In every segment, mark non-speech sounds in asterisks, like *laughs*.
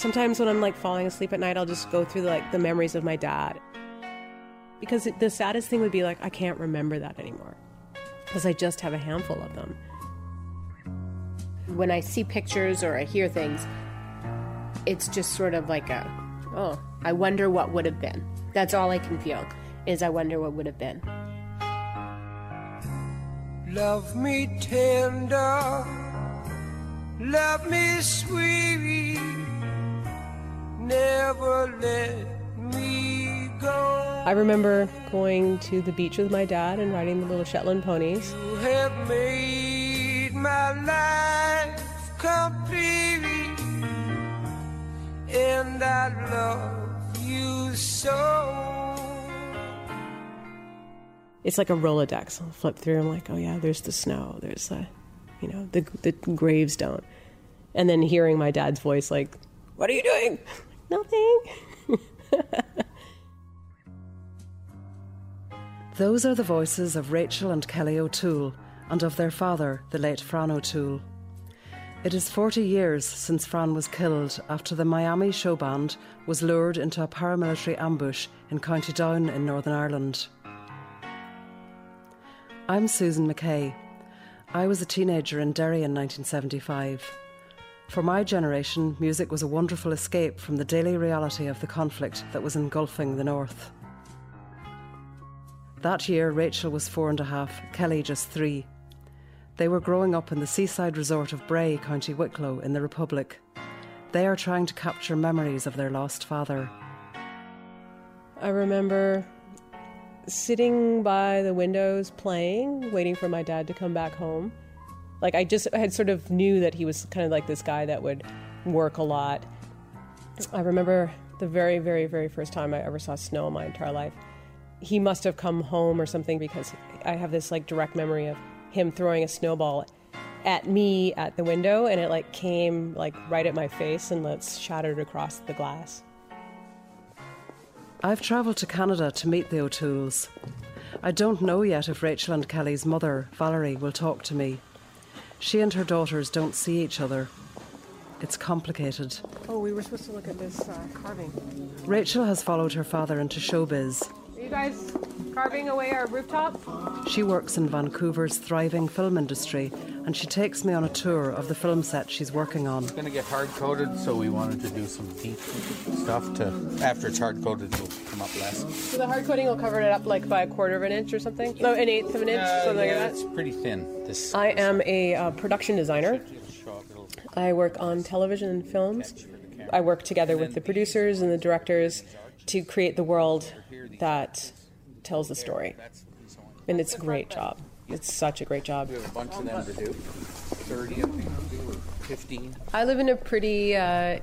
Sometimes when I'm like falling asleep at night, I'll just go through like the memories of my dad. Because the saddest thing would be like, I can't remember that anymore. Because I just have a handful of them. When I see pictures or I hear things, it's just sort of like a, oh, I wonder what would have been. That's all I can feel, is I wonder what would have been. Love me tender, love me sweet, never let me go. I remember going to the beach with my dad and riding the little Shetland ponies. You have made my life complete, and I love you so. It's like a Rolodex. I'll flip through. I'm like, oh yeah, there's the snow. There's the, you know, the the gravestone, and then hearing my dad's voice, like, "What are you doing?" Nothing. Those are the voices of Rachel and Kelly O'Toole and of their father, the late Fran O'Toole. It is 40 years since Fran was killed after the Miami show band was lured into a paramilitary ambush in County Down in Northern Ireland. I'm Susan McKay. I was a teenager in Derry in 1975. For my generation, music was a wonderful escape from the daily reality of the conflict that was engulfing the North. That year, Rachel was four and a half, Kelly just three. They were growing up in the seaside resort of Bray, County Wicklow, in the Republic. They are trying to capture memories of their lost father. I remember sitting by the windows playing, waiting for my dad to come back home. Like I just had sort of knew that he was kind of like this guy that would work a lot. I remember the very, very, very first time I ever saw snow in my entire life. He must have come home or something because I have this like direct memory of him throwing a snowball at me at the window and it like came like right at my face and let's shattered across the glass. I've travelled to Canada to meet the O'Tooles. I don't know yet if Rachel and Kelly's mother, Valerie, will talk to me. She and her daughters don't see each other. It's complicated. Oh, we were supposed to look at this uh, carving. Rachel has followed her father into showbiz. Are you guys carving away our rooftop? She works in Vancouver's thriving film industry and she takes me on a tour of the film set she's working on. It's going to get hard coated, so we wanted to do some deep stuff to. After it's hard coated, it'll come up less. So the hard coating will cover it up like by a quarter of an inch or something? No, an eighth of an inch, Uh, something yeah, like it's pretty thin. This. I am a uh, production designer. It'll show up, it'll- I work on television and films. I work together with the producers and the directors to create the world that tells the story. And it's a great job. It's such a great job. We have a bunch of them to do. Thirty, I think, or fifteen. I live in a pretty uh,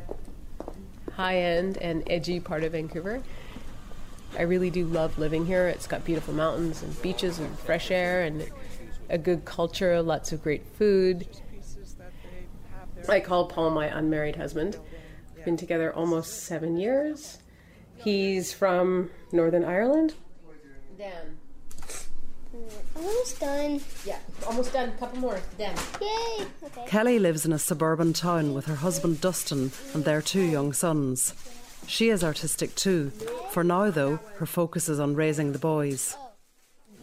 high end and edgy part of Vancouver. I really do love living here. It's got beautiful mountains and beaches and fresh air and a good culture, lots of great food. I call Paul my unmarried husband. We've been together almost seven years. He's from Northern Ireland. Dan. Almost done. Yeah, almost done. A Couple more. Then. Yay! Okay. Kelly lives in a suburban town with her husband Dustin and their two young sons. She is artistic too. For now, though, her focus is on raising the boys.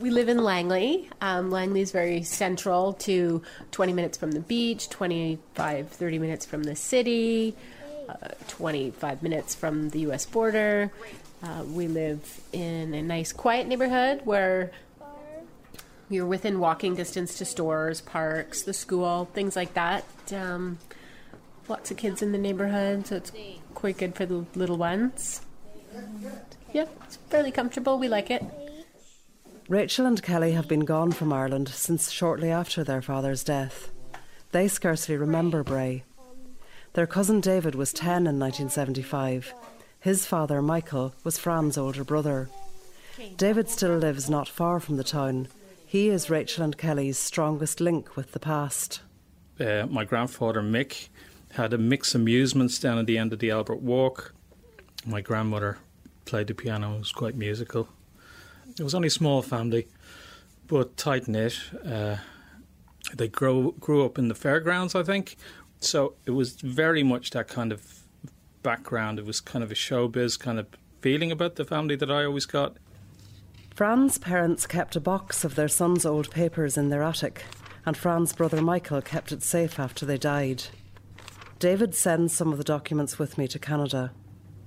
We live in Langley. Um, Langley is very central to 20 minutes from the beach, 25, 30 minutes from the city, uh, 25 minutes from the US border. Uh, we live in a nice, quiet neighborhood where you're within walking distance to stores, parks, the school, things like that. Um, lots of kids in the neighborhood, so it's quite good for the little ones. Yeah, it's fairly comfortable. We like it. Rachel and Kelly have been gone from Ireland since shortly after their father's death. They scarcely remember Bray. Their cousin David was 10 in 1975. His father, Michael, was Fran's older brother. David still lives not far from the town. He is Rachel and Kelly's strongest link with the past. uh, my grandfather Mick had a mix amusements down at the end of the Albert Walk. My grandmother played the piano was quite musical. It was only a small family, but tight knit. Uh, they grow, grew up in the fairgrounds, I think. So it was very much that kind of background. It was kind of a showbiz kind of feeling about the family that I always got. Fran's parents kept a box of their son's old papers in their attic, and Fran's brother Michael kept it safe after they died. David sends some of the documents with me to Canada.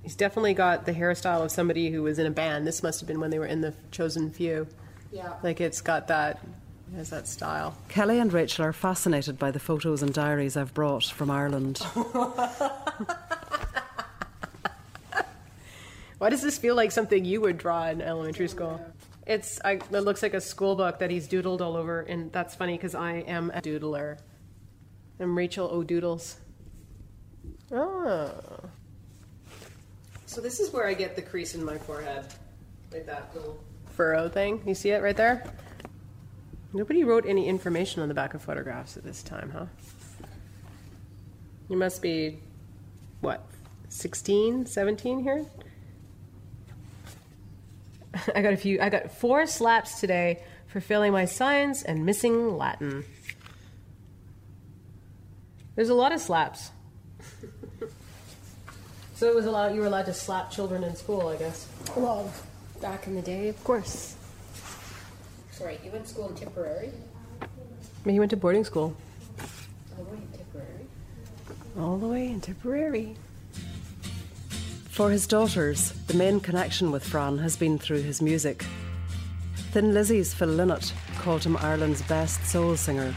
He's definitely got the hairstyle of somebody who was in a band. This must have been when they were in the chosen few. Yeah. Like it's got that, it has that style. Kelly and Rachel are fascinated by the photos and diaries I've brought from Ireland. *laughs* *laughs* Why does this feel like something you would draw in elementary school? It's I, it looks like a school book that he's doodled all over, and that's funny because I am a doodler. I'm Rachel O'Doodles. Oh. So this is where I get the crease in my forehead, like that little furrow thing. You see it right there? Nobody wrote any information on the back of photographs at this time, huh? You must be, what, 16, 17 here? *laughs* I got a few. I got four slaps today for failing my science and missing Latin. There's a lot of slaps. *laughs* so it was allowed. You were allowed to slap children in school, I guess. Well, back in the day, Of course. sorry, you went to school in Tipperary? But he went to boarding school Oh, wait, Tipperary. all the way in Tipperary. For his daughters, the main connection with Fran has been through his music. Thin Lizzy's Phil Lynott called him Ireland's best soul singer.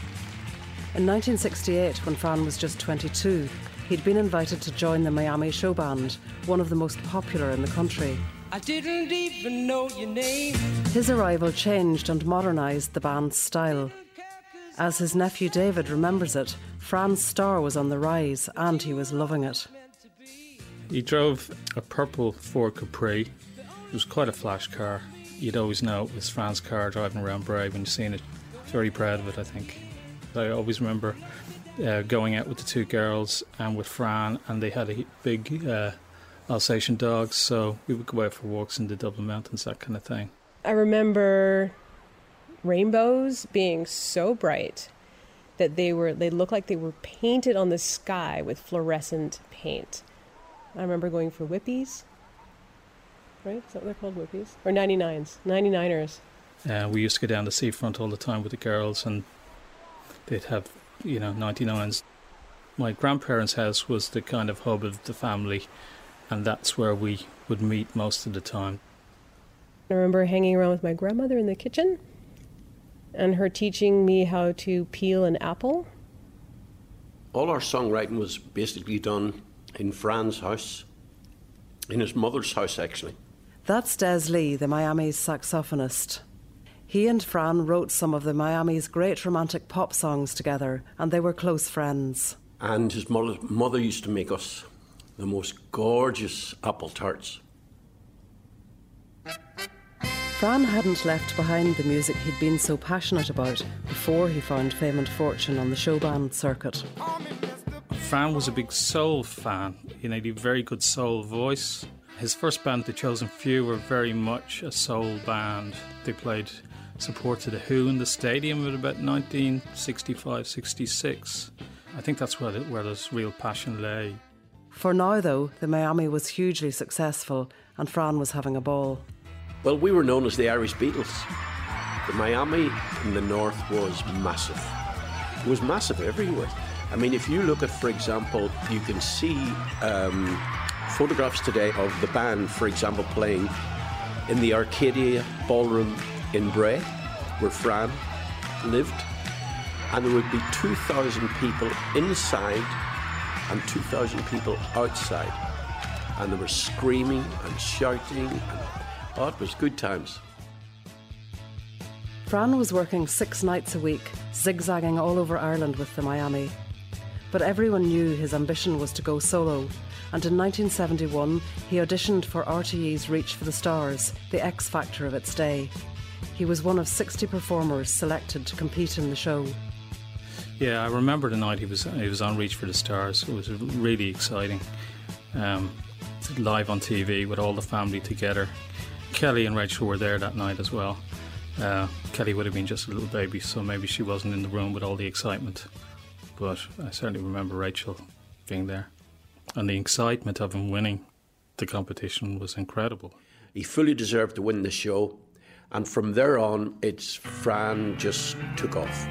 In 1968, when Fran was just 22, he'd been invited to join the Miami Show Band, one of the most popular in the country. I didn't even know your name. His arrival changed and modernised the band's style. As his nephew David remembers it, Fran's star was on the rise and he was loving it. He drove a purple Ford Capri. It was quite a flash car. You'd always know it was Fran's car driving around Bray when you've seen it. Very proud of it, I think. I always remember uh, going out with the two girls and with Fran, and they had a big uh, Alsatian dog, so we would go out for walks in the Dublin Mountains, that kind of thing. I remember rainbows being so bright that they were they looked like they were painted on the sky with fluorescent paint. I remember going for whippies. Right? Is that what they're called? Whippies? Or 99s. 99ers. Uh, we used to go down the seafront all the time with the girls, and they'd have, you know, 99s. My grandparents' house was the kind of hub of the family, and that's where we would meet most of the time. I remember hanging around with my grandmother in the kitchen and her teaching me how to peel an apple. All our songwriting was basically done in Fran's house, in his mother's house, actually. That's Des Lee, the Miami's saxophonist. He and Fran wrote some of the Miami's great romantic pop songs together, and they were close friends. And his mother, mother used to make us the most gorgeous apple tarts. Fran hadn't left behind the music he'd been so passionate about before he found fame and fortune on the show band circuit. Fran was a big soul fan. You know, he had a very good soul voice. His first band, The Chosen Few, were very much a soul band. They played support to The Who in the stadium at about 1965 66. I think that's where, the, where his real passion lay. For now, though, the Miami was hugely successful, and Fran was having a ball. Well, we were known as the Irish Beatles. The Miami in the north was massive. It was massive everywhere. I mean, if you look at, for example, you can see um, photographs today of the band, for example, playing in the Arcadia Ballroom in Bray, where Fran lived, and there would be 2,000 people inside and 2,000 people outside, and they were screaming and shouting, and oh, it was good times. Fran was working six nights a week, zigzagging all over Ireland with the Miami. But everyone knew his ambition was to go solo, and in 1971 he auditioned for RTE's Reach for the Stars, the X Factor of its day. He was one of 60 performers selected to compete in the show. Yeah, I remember the night he was he was on Reach for the Stars. It was really exciting. Um, live on TV with all the family together. Kelly and Rachel were there that night as well. Uh, Kelly would have been just a little baby, so maybe she wasn't in the room with all the excitement. But I certainly remember Rachel being there. and the excitement of him winning the competition was incredible. He fully deserved to win the show, and from there on, it's Fran just took off.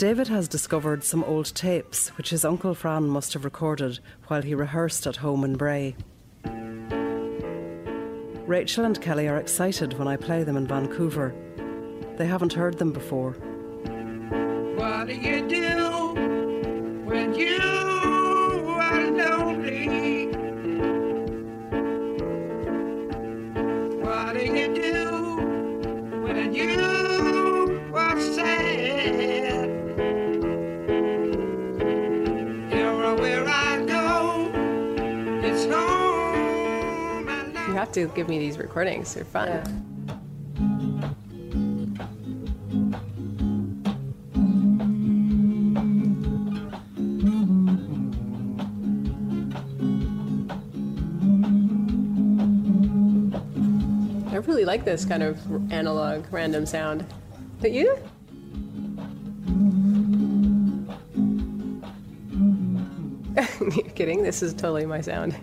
David has discovered some old tapes which his uncle Fran must have recorded while he rehearsed at home in Bray. Rachel and Kelly are excited when I play them in Vancouver. They haven't heard them before. What do you do when you are lonely? What do you do when you have to give me these recordings. They're fun. I really like this kind of analog random sound. But you? *laughs* You're kidding? This is totally my sound.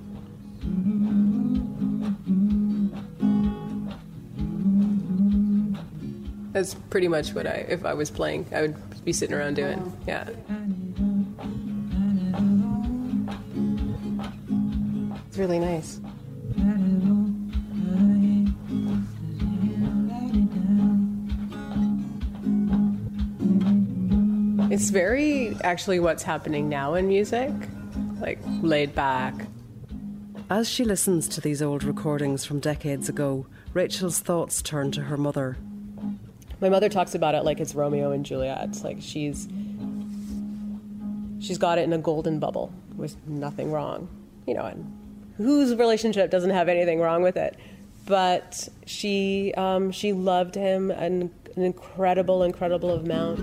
That's pretty much what I, if I was playing, I would be sitting around doing. Yeah. It's really nice. It's very actually what's happening now in music, like laid back. As she listens to these old recordings from decades ago, Rachel's thoughts turn to her mother. My mother talks about it like it's Romeo and Juliet. It's Like she's she's got it in a golden bubble with nothing wrong, you know. And whose relationship doesn't have anything wrong with it? But she um, she loved him an, an incredible, incredible amount.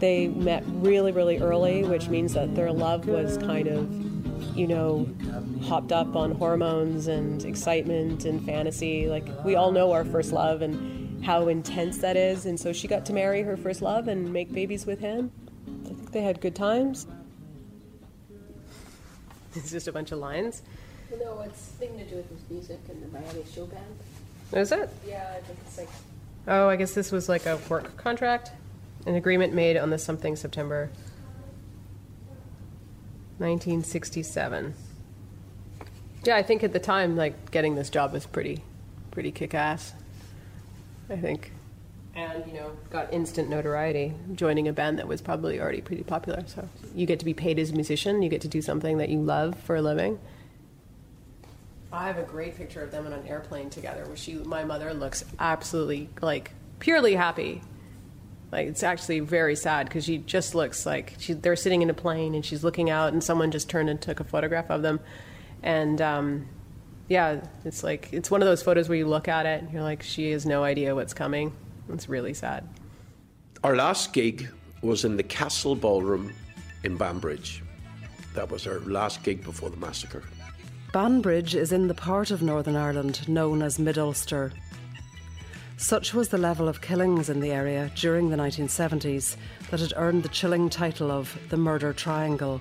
They met really, really early, which means that their love was kind of, you know, hopped up on hormones and excitement and fantasy. Like, we all know our first love and how intense that is. And so she got to marry her first love and make babies with him. I think they had good times. *laughs* It's just a bunch of lines. You No, it's thing to do with music and the Miami show band. Is it? Yeah, I think it's like Oh, I guess this was like a work contract. An agreement made on the something September 1967. Yeah, I think at the time, like getting this job was pretty, pretty kick-ass. I think, and you know, got instant notoriety joining a band that was probably already pretty popular. So you get to be paid as a musician. You get to do something that you love for a living. I have a great picture of them on an airplane together, where she, my mother, looks absolutely like purely happy. Like it's actually very sad because she just looks like she, they're sitting in a plane and she's looking out, and someone just turned and took a photograph of them, and um, yeah, it's like it's one of those photos where you look at it and you're like, she has no idea what's coming. It's really sad. Our last gig was in the Castle Ballroom in Banbridge. That was our last gig before the massacre. Banbridge is in the part of Northern Ireland known as Mid Ulster. Such was the level of killings in the area during the 1970s that it earned the chilling title of the Murder Triangle.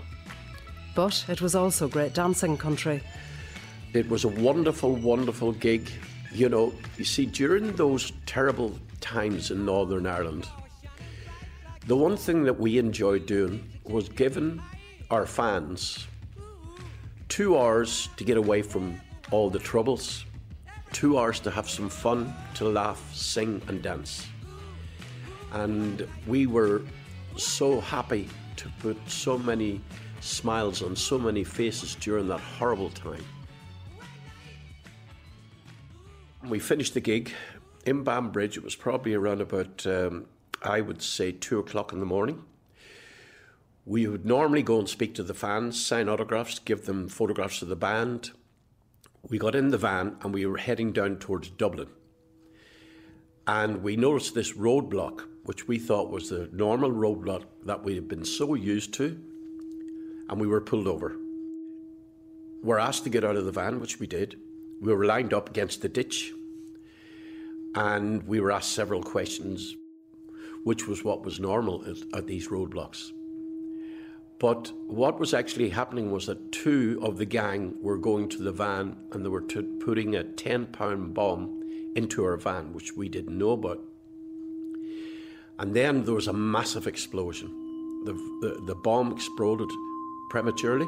But it was also great dancing country. It was a wonderful, wonderful gig. You know, you see, during those terrible times in Northern Ireland, the one thing that we enjoyed doing was giving our fans two hours to get away from all the troubles, two hours to have some fun, to laugh, sing, and dance. And we were so happy to put so many smiles on so many faces during that horrible time. We finished the gig in Banbridge. It was probably around about, um, I would say, two o'clock in the morning. We would normally go and speak to the fans, sign autographs, give them photographs of the band. We got in the van and we were heading down towards Dublin. And we noticed this roadblock, which we thought was the normal roadblock that we had been so used to. and we were pulled over. We're asked to get out of the van, which we did. We were lined up against the ditch, and we were asked several questions, which was what was normal at, at these roadblocks. But what was actually happening was that two of the gang were going to the van and they were t- putting a 10 pound bomb into our van, which we didn't know about. And then there was a massive explosion. The, the, the bomb exploded prematurely,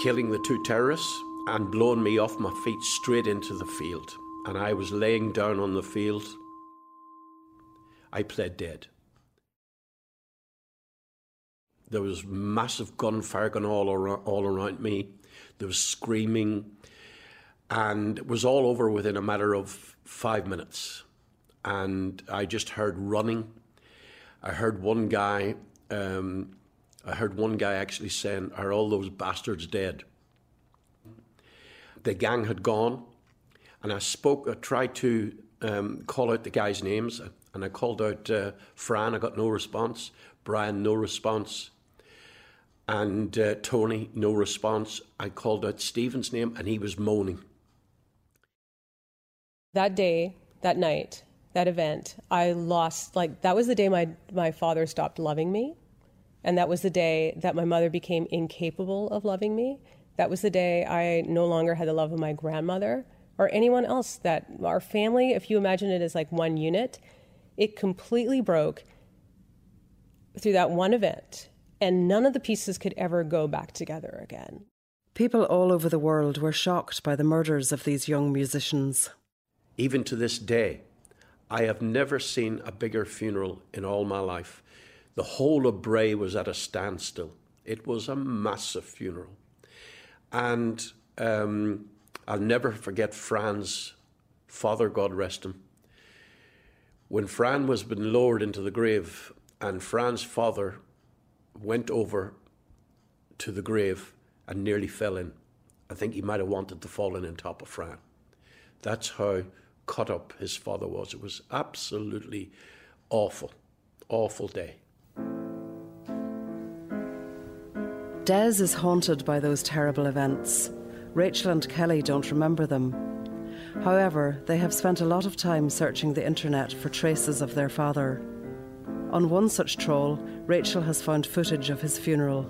killing the two terrorists and blowing me off my feet straight into the field. And I was laying down on the field. I pled dead. There was massive gunfire going all around, all around me. There was screaming, and it was all over within a matter of five minutes. And I just heard running. I heard one guy. Um, I heard one guy actually saying, "Are all those bastards dead?" The gang had gone, and I spoke. I tried to um, call out the guys' names, and I called out uh, Fran. I got no response. Brian, no response and uh, Tony, no response. I called out Stephen's name and he was moaning. That day, that night, that event, I lost, like, that was the day my, my father stopped loving me. And that was the day that my mother became incapable of loving me. That was the day I no longer had the love of my grandmother or anyone else. That our family, if you imagine it as like one unit, it completely broke through that one event and none of the pieces could ever go back together again. People all over the world were shocked by the murders of these young musicians. Even to this day, I have never seen a bigger funeral in all my life. The whole of Bray was at a standstill. It was a massive funeral. And um, I'll never forget Fran's father, God rest him. When Fran was been lowered into the grave, and Fran's father went over to the grave and nearly fell in. I think he might have wanted to fall in on top of Fran. That's how cut up his father was. It was absolutely awful, awful day. Des is haunted by those terrible events. Rachel and Kelly don't remember them. However, they have spent a lot of time searching the internet for traces of their father. On one such trawl, Rachel has found footage of his funeral.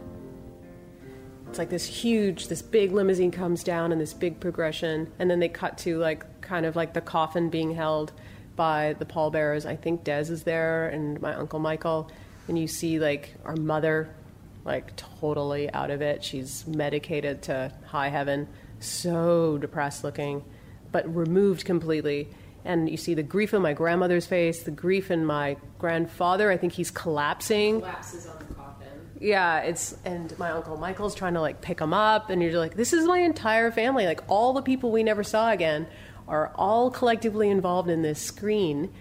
It's like this huge, this big limousine comes down and this big progression, and then they cut to like kind of like the coffin being held by the pallbearers. I think Des is there and my uncle Michael, and you see like our mother, like totally out of it. She's medicated to high heaven, so depressed looking, but removed completely and you see the grief in my grandmother's face, the grief in my grandfather. I think he's collapsing. Collapses on the coffin. Yeah, it's and my uncle Michael's trying to like pick him up, and you're like, this is my entire family. Like all the people we never saw again are all collectively involved in this screen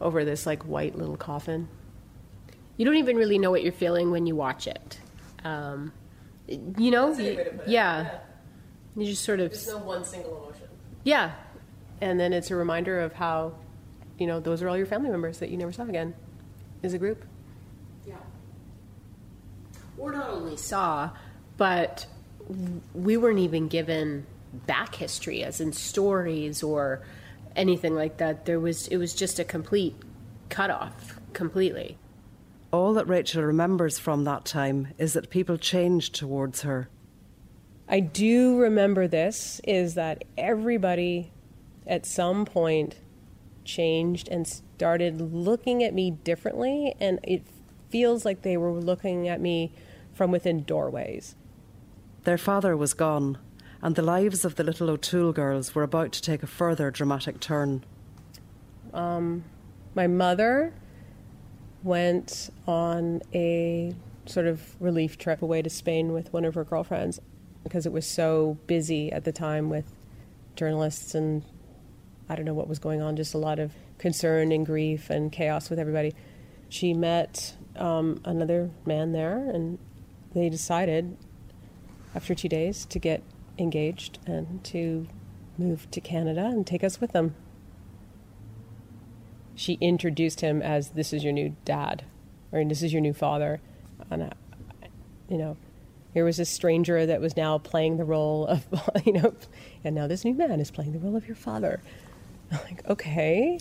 over this like white little coffin. You don't even really know what you're feeling when you watch it. Um, you know, you- yeah. You just sort of no one single emotion. yeah. And then it's a reminder of how, you know, those are all your family members that you never saw again as a group. Yeah. Or not only saw, but we weren't even given back history, as in stories or anything like that. There was it was just a complete cutoff, completely. All that Rachel remembers from that time is that people changed towards her. I do remember this is that everybody at some point changed and started looking at me differently and it feels like they were looking at me from within doorways. Their father was gone, and the lives of the little O'Toole girls were about to take a further dramatic turn. Um, my mother went on a sort of relief trip away to Spain with one of her girlfriends because it was so busy at the time with journalists and I don't know what was going on, just a lot of concern and grief and chaos with everybody. She met um, another man there, and they decided after two days to get engaged and to move to Canada and take us with them. She introduced him as this is your new dad, or this is your new father. And I, You know, here was this stranger that was now playing the role of, *laughs* you know, and now this new man is playing the role of your father. I'm like, okay.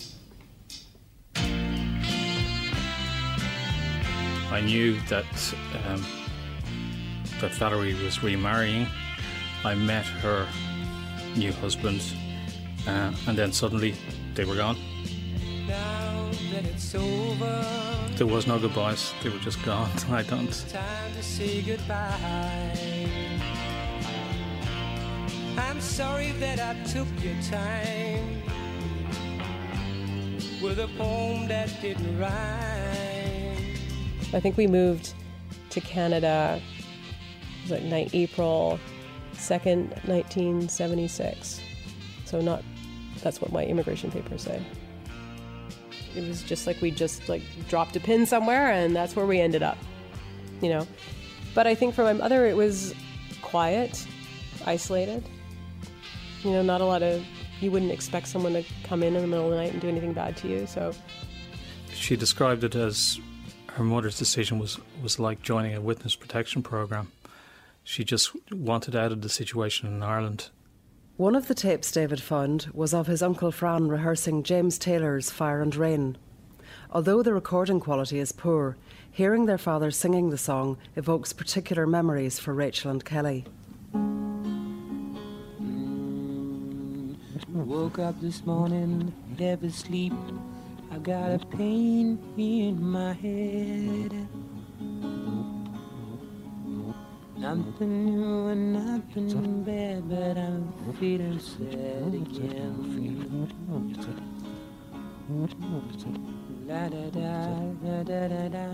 I knew that um, that Valerie was remarrying. I met her new husband, uh, and then suddenly they were gone. Now that it's over, There was no goodbyes; they were just gone. *laughs* I don't. time to say goodbye. I'm sorry that I took your time with a poem that didn't rhyme. I think we moved to Canada was it night April 2nd, 1976. So not that's what my immigration papers say. It was just like we just like dropped a pin somewhere and that's where we ended up. You know. But I think for my mother it was quiet, isolated. You know, not a lot of you wouldn't expect someone to come in in the middle of the night and do anything bad to you. So She described it as her mother's decision was, was like joining a witness protection program. She just wanted out of the situation in Ireland. One of the tapes David found was of his uncle Fran rehearsing James Taylor's Fire and Rain. Although the recording quality is poor, hearing their father singing the song evokes particular memories for Rachel and Kelly. Woke up this morning, never sleep. I got a pain in my head. Nothing new and nothing bad, but I'm feeling sad again. La da da da da da da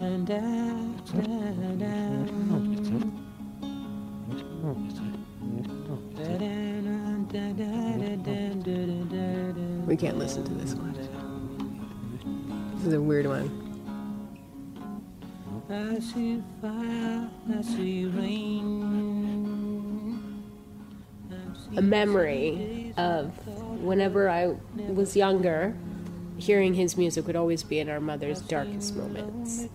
and da da da. We can't listen to this one. This is a weird one. I see fire, I see rain. a memory of whenever I was younger, hearing his music would always be in our mother's darkest moments.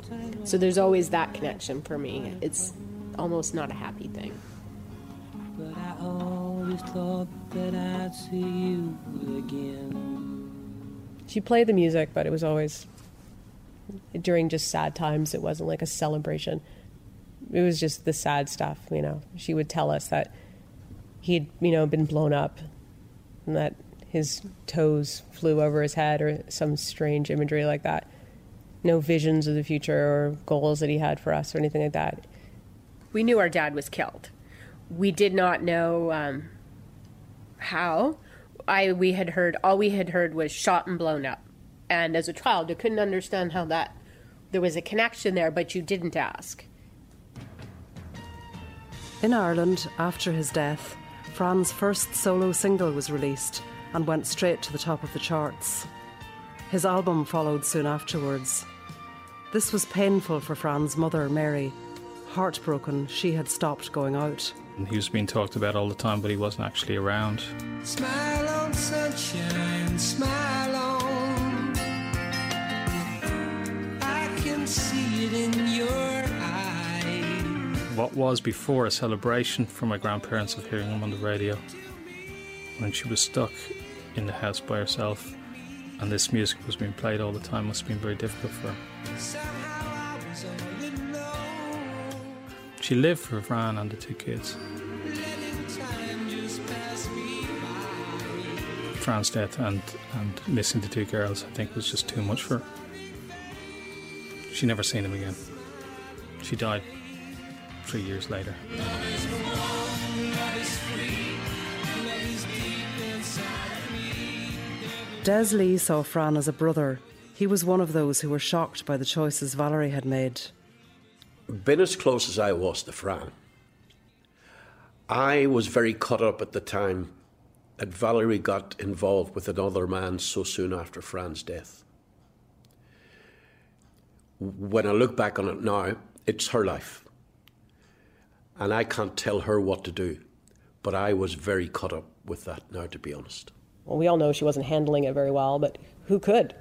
So there's always that connection for me. It's almost not a happy thing. But I always thought that I'd see you again. She played the music, but it was always during just sad times. It wasn't like a celebration. It was just the sad stuff, you know. She would tell us that he'd, you know, been blown up and that his toes flew over his head or some strange imagery like that. No visions of the future or goals that he had for us or anything like that. We knew our dad was killed. We did not know um, how. I we had heard all we had heard was shot and blown up, and as a child, I couldn't understand how that there was a connection there, but you didn't ask. In Ireland, after his death, Fran's first solo single was released and went straight to the top of the charts. His album followed soon afterwards. This was painful for Fran's mother, Mary. Heartbroken, she had stopped going out. And he was being talked about all the time, but he wasn't actually around. Smile on sunshine, smile on. I can see it in your eyes. What was before a celebration for my grandparents of hearing him on the radio, when she was stuck in the house by herself, and this music was being played all the time, must have been very difficult for her. She lived for Fran and the two kids. Fran's death and, and missing the two girls, I think, was just too much for her. She never seen him again. She died three years later. Des Lee saw Fran as a brother. He was one of those who were shocked by the choices Valerie had made. Been as close as I was to Fran, I was very cut up at the time that Valerie got involved with another man so soon after Fran's death. When I look back on it now, it's her life. And I can't tell her what to do. But I was very cut up with that now, to be honest. Well, we all know she wasn't handling it very well, but who could?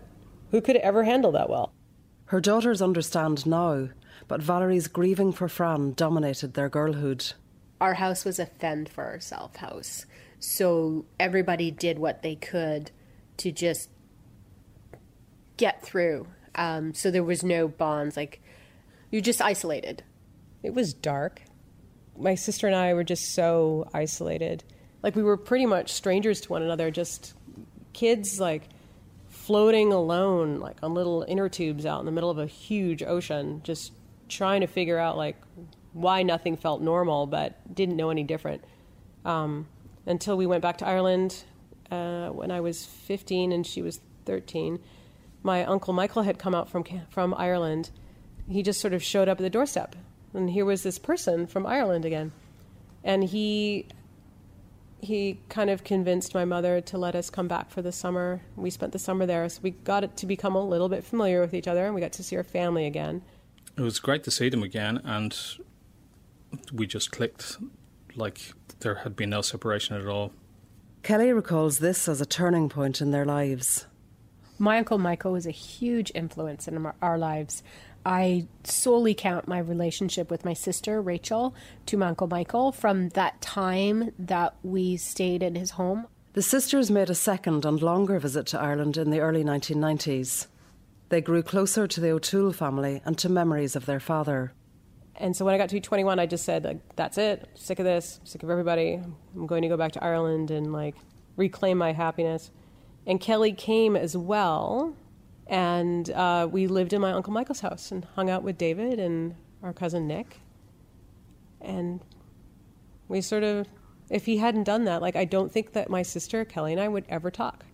Who could ever handle that well? Her daughters understand now, but Valerie's grieving for Fran dominated their girlhood. Our house was a fend for ourselves house. So everybody did what they could to just get through. Um, so there was no bonds. Like, you're just isolated. It was dark. My sister and I were just so isolated. Like we were pretty much strangers to one another, just kids like floating alone like on little inner tubes out in the middle of a huge ocean, just trying to figure out like why nothing felt normal but didn't know any different. Um, until we went back to Ireland uh, when I was 15 and she was 13. My uncle Michael had come out from from Ireland. He just sort of showed up at the doorstep and here was this person from Ireland again. And he he kind of convinced my mother to let us come back for the summer. We spent the summer there, so we got to become a little bit familiar with each other, and we got to see our family again. It was great to see them again, and we just clicked like there had been no separation at all. Kelly recalls this as a turning point in their lives. My uncle Michael was a huge influence in our lives. I solely count my relationship with my sister Rachel to my uncle Michael from that time that we stayed in his home. The sisters made a second and longer visit to Ireland in the early 1990s. They grew closer to the O'Toole family and to memories of their father. And so when I got to be 21, I just said, like, that's it. I'm sick of this. I'm sick of everybody. I'm going to go back to Ireland and like reclaim my happiness. And Kelly came as well and uh, we lived in my Uncle Michael's house and hung out with David and our cousin Nick. And we sort of, if he hadn't done that, like, I don't think that my sister Kelly and I would ever talk.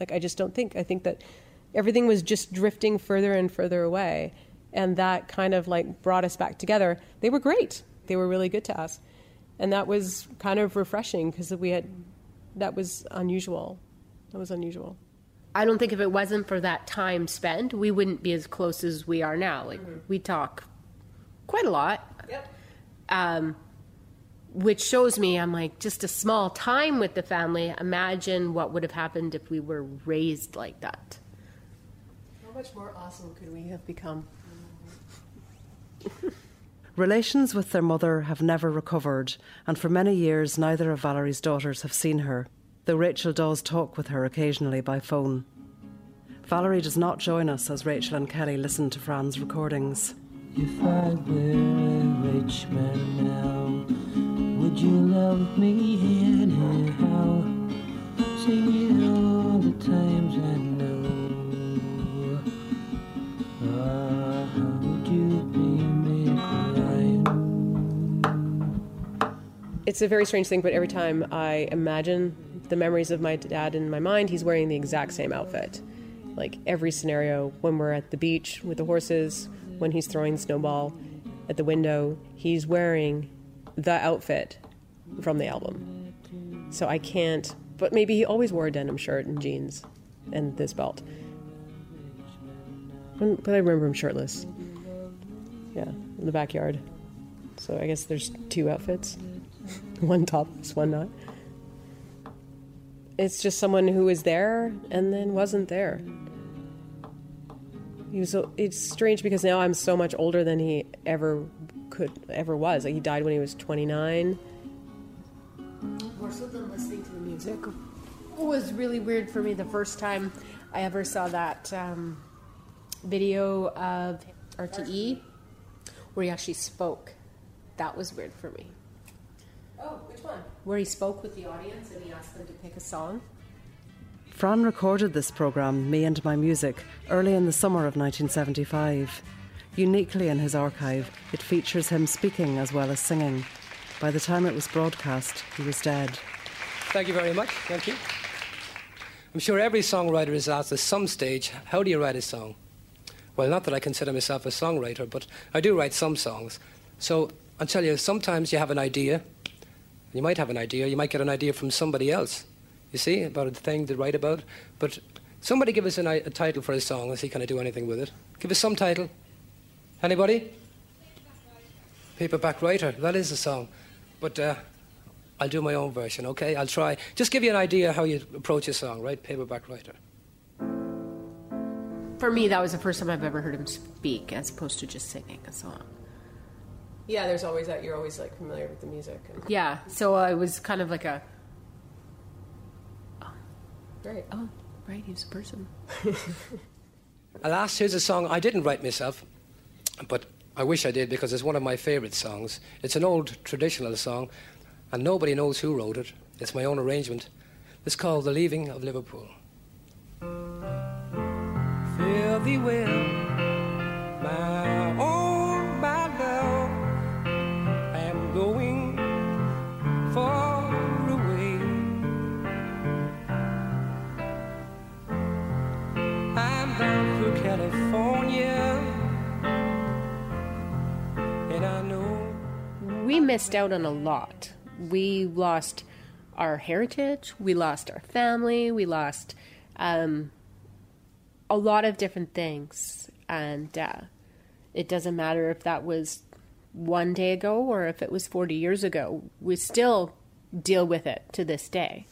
Like, I just don't think. I think that everything was just drifting further and further away. And that kind of like brought us back together. They were great, they were really good to us. And that was kind of refreshing because we had, that was unusual. That was unusual. I don't think if it wasn't for that time spent, we wouldn't be as close as we are now. Like mm-hmm. we talk quite a lot. Yep. Um, which shows me I'm like just a small time with the family. Imagine what would have happened if we were raised like that. How much more awesome could we have become? *laughs* Relations with their mother have never recovered, and for many years neither of Valerie's daughters have seen her though Rachel does talk with her occasionally by phone. Valerie does not join us as Rachel and Kelly listen to Fran's recordings. If I were a rich man now, would you love me anyhow? Sing it all the times I It's a very strange thing, but every time I imagine the memories of my dad in my mind, he's wearing the exact same outfit. Like every scenario, when we're at the beach with the horses, when he's throwing snowball at the window, he's wearing the outfit from the album. So I can't, but maybe he always wore a denim shirt and jeans and this belt. Mm, but I remember him shirtless. Yeah, in the backyard. So I guess there's two outfits one topless, one not it's just someone who was there and then wasn't there. He was. It's strange because now I'm so much older than he ever could ever was. Like he died when he was 29. More so than listening to the music was really weird for me the first time I ever saw that um, video of RTE where he actually spoke. That was weird for me. Oh, which one? Where he spoke with the audience and he asked them to pick a song. Fran recorded this programme, Me and My Music, early in the summer of 1975. Uniquely in his archive, it features him speaking as well as singing. By the time it was broadcast, he was dead. Thank you very much. Thank you. I'm sure every songwriter is asked at some stage, how do you write a song? Well, not that I consider myself a songwriter, but I do write some songs. So I'll tell you, sometimes you have an idea, you might have an idea, you might get an idea from somebody else, you see, about a thing to write about. But somebody give us a, a title for a song. Let's see, can I do anything with it? Give us some title. Anybody? Paperback Writer. That is a song. But uh, I'll do my own version, okay? I'll try. Just give you an idea how you approach a song, right? Paperback Writer. for me, that was the first time I've ever heard him speak, as opposed to just singing a song. Yeah, there's always that. You're always like familiar with the music. And, Yeah, so I was kind of like a, oh. right. oh, right, he's a person. *laughs* Alas, here's a song I didn't write myself, but I wish I did because it's one of my favourite songs. It's an old traditional song, and nobody knows who wrote it. It's my own arrangement. It's called The Leaving of Liverpool. Fare thee well, my we missed out on a lot. We lost our heritage, we lost our family, we lost um, a lot of different things. And uh, it doesn't matter if that was one day ago or if it was 40 years ago, we still deal with it to this day.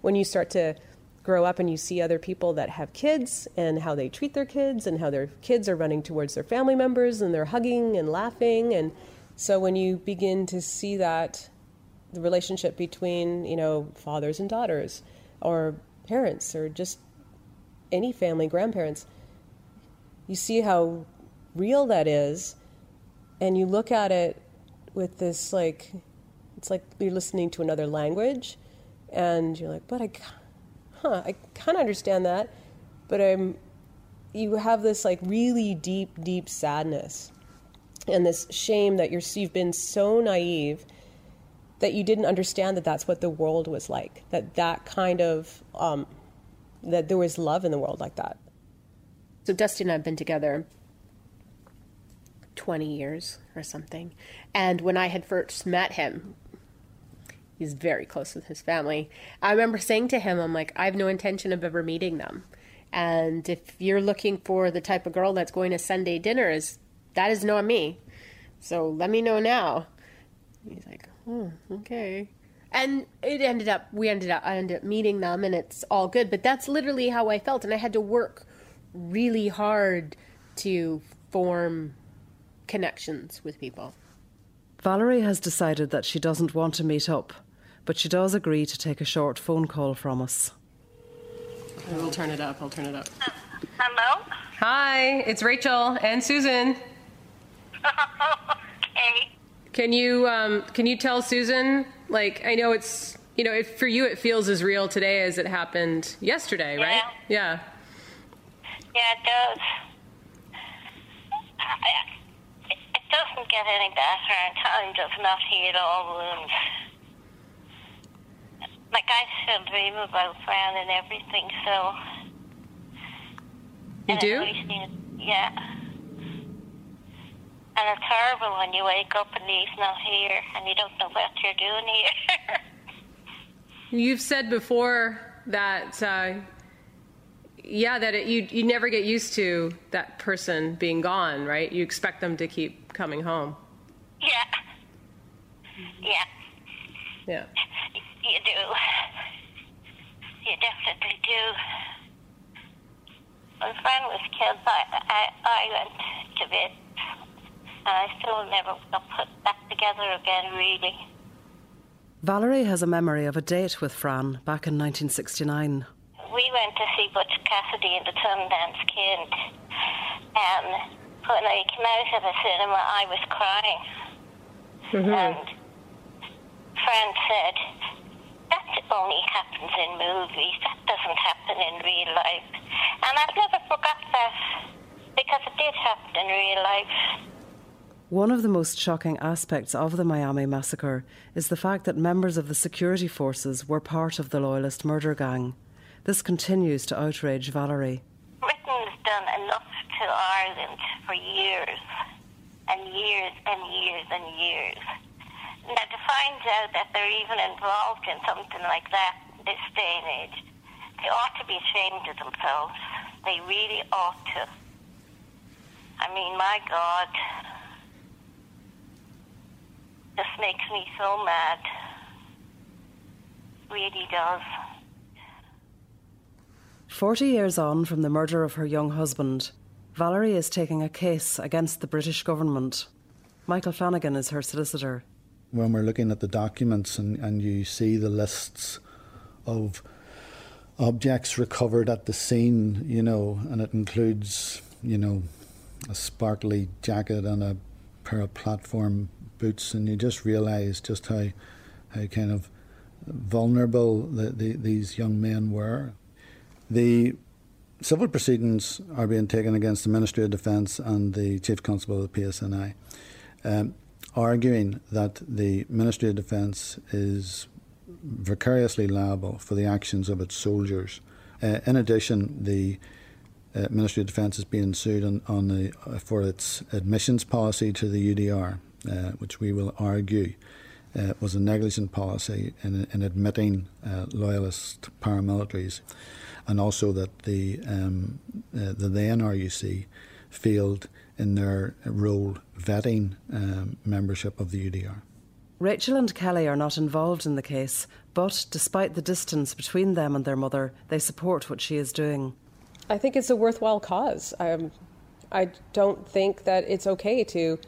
when you start to grow up and you see other people that have kids and how they treat their kids and how their kids are running towards their family members and they're hugging and laughing and so when you begin to see that the relationship between you know fathers and daughters or parents or just any family grandparents you see how real that is and you look at it with this like it's like you're listening to another language and you're like but i huh i kind of understand that but i'm you have this like really deep deep sadness and this shame that you're you've been so naive that you didn't understand that that's what the world was like that that kind of um, that there was love in the world like that So Dusty and I have been together 20 years or something. And when I had first met him, he's very close with his family. I remember saying to him, I'm like, I have no intention of ever meeting them. And if you're looking for the type of girl that's going to Sunday dinners, that is not me. So let me know now. He's like, oh, okay. And it ended up, we ended up, I ended up meeting them and it's all good. But that's literally how I felt. And I had to work really hard to form connections with people. Valerie has decided that she doesn't want to meet up, but she does agree to take a short phone call from us. I will turn it up i'll turn it up Hello? hi it's rachel and susan okay. *laughs* Can you um, can you tell Susan? Like, I know it's you know, if for you it feels as real today as it happened yesterday, right? Yeah. Yeah, it does. I, it, it doesn't get any better, and time does not heal all wounds. Like, I still dream about Fran and everything, so. You and do? It yeah. And it's horrible when you wake up and he's not here, and you don't know what you're doing here. *laughs* You've said before that, uh, yeah, that it, you you never get used to that person being gone, right? You expect them to keep coming home. yeah. Yeah. Yeah. You do. You definitely do. When Fran was killed, I, I, I went to bed. And I still never got put back together again, really. Valerie has a memory of a date with Fran back in 1969. We went to see Butch Cassidy and the Sundance Kid. And when I came out of the cinema, I was crying. Mm-hmm. And Fran said, that only happens in movies. That doesn't happen in real life. And I've never forgot that because it did happen in real life. One of the most shocking aspects of the Miami massacre is the fact that members of the security forces were part of the Loyalist murder gang. This continues to outrage Valerie. Britain has done enough to Ireland for years and years and years and years. Now, to find out that they're even involved in something like that this day and age, they ought to be ashamed of themselves. They really ought to. I mean, my God. This makes me so mad. Really does. Forty years on from the murder of her young husband, Valerie is taking a case against the British government. Michael Flanagan is her solicitor. When we're looking at the documents and, and you see the lists of objects recovered at the scene, you know, and it includes, you know, a sparkly jacket and a pair of platform boots, and you just realise just how, how kind of vulnerable the, the, these young men were. The civil proceedings are being taken against the Ministry of Defence and the Chief Constable of the PSNI, um, arguing that the Ministry of Defence is vicariously liable for the actions of its soldiers. Uh, in addition, the uh, Ministry of Defence is being sued on, on the, uh, for its admissions policy to the UDR, which we will argue uh, was a negligent policy in, in admitting uh, loyalist paramilitaries, and also that the um, uh, the then RUC failed in their role vetting um, membership of the UDR. Rachel and Kelly are not involved in the case, but despite the distance between them and their mother, they support what she is doing. I think it's a worthwhile cause. Um, I don't think that it's okay to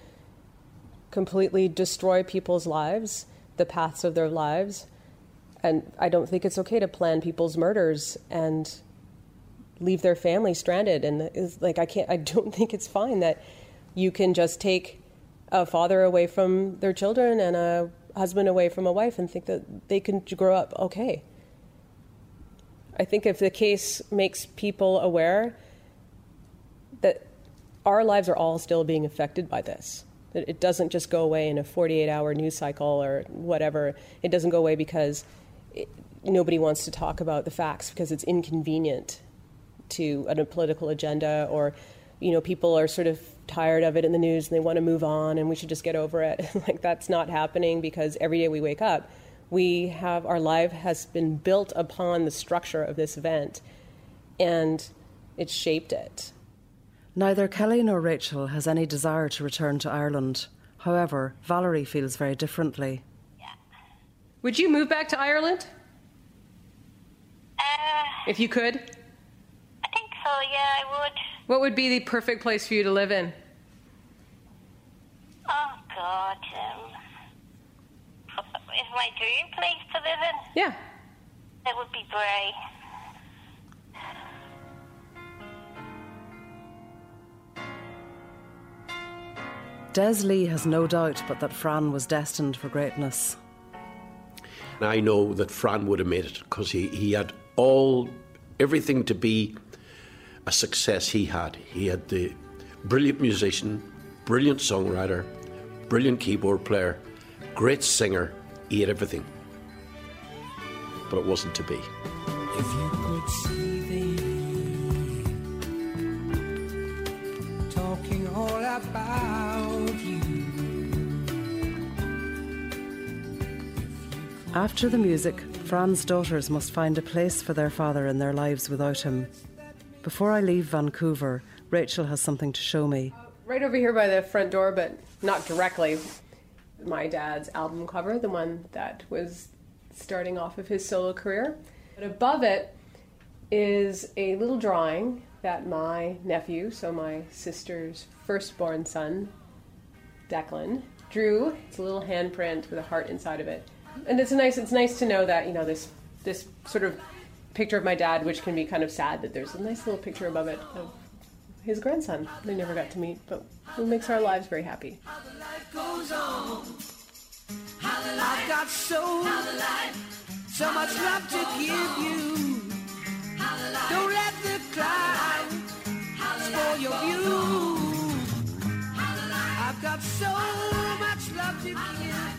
completely destroy people's lives, the paths of their lives. And I don't think it's okay to plan people's murders and leave their family stranded. And like, I can't, I don't *laughs* think it's fine that you can just take a father away from their children and a husband away from a wife and think that they can grow up okay. I think if the case makes people aware that our lives are all still being affected by this, that it doesn't just go away in a 48 hour news cycle or whatever, it doesn't go away because it, nobody wants to talk about the facts because it's inconvenient to a political agenda or you know people are sort of tired of it in the news and they want to move on and we should just get over it. *laughs* Like that's not happening because every day we wake up we have our life has been built upon the structure of this event and it's shaped it Neither Kelly nor Rachel has any desire to return to Ireland. However, Valerie feels very differently. would you move back to ireland if you could I think so, yeah, I would. what would be the perfect place for you to live in Oh, God. Um, is my dream place to live in? Yeah. It would be Bray. Des Lee has no doubt but that Fran was destined for greatness. I know that Fran would have made it because he, he had all, everything to be a success he had. He had the brilliant musician, brilliant songwriter, brilliant keyboard player, great singer. He had everything. But it wasn't to be. If you could see them talking all about you. After the music, Fran's daughters must find a place for their father in their lives without him. Before I leave Vancouver, Rachel has something to show me. right over here by the front door, but not directly. My dad's album cover, the one that was starting off of his solo career. But above it is a little drawing that my nephew, so my sister's firstborn son, Declan, drew. It's a little handprint with a heart inside of it. And it's nice it's nice to know that, you know, this this sort of picture of my dad, which can be kind of sad that there's a nice little picture above it of his grandson they never got to meet, but who makes our lives very happy. I've got so, so much love to give you. Don't let the spoil your view. Got so much love to give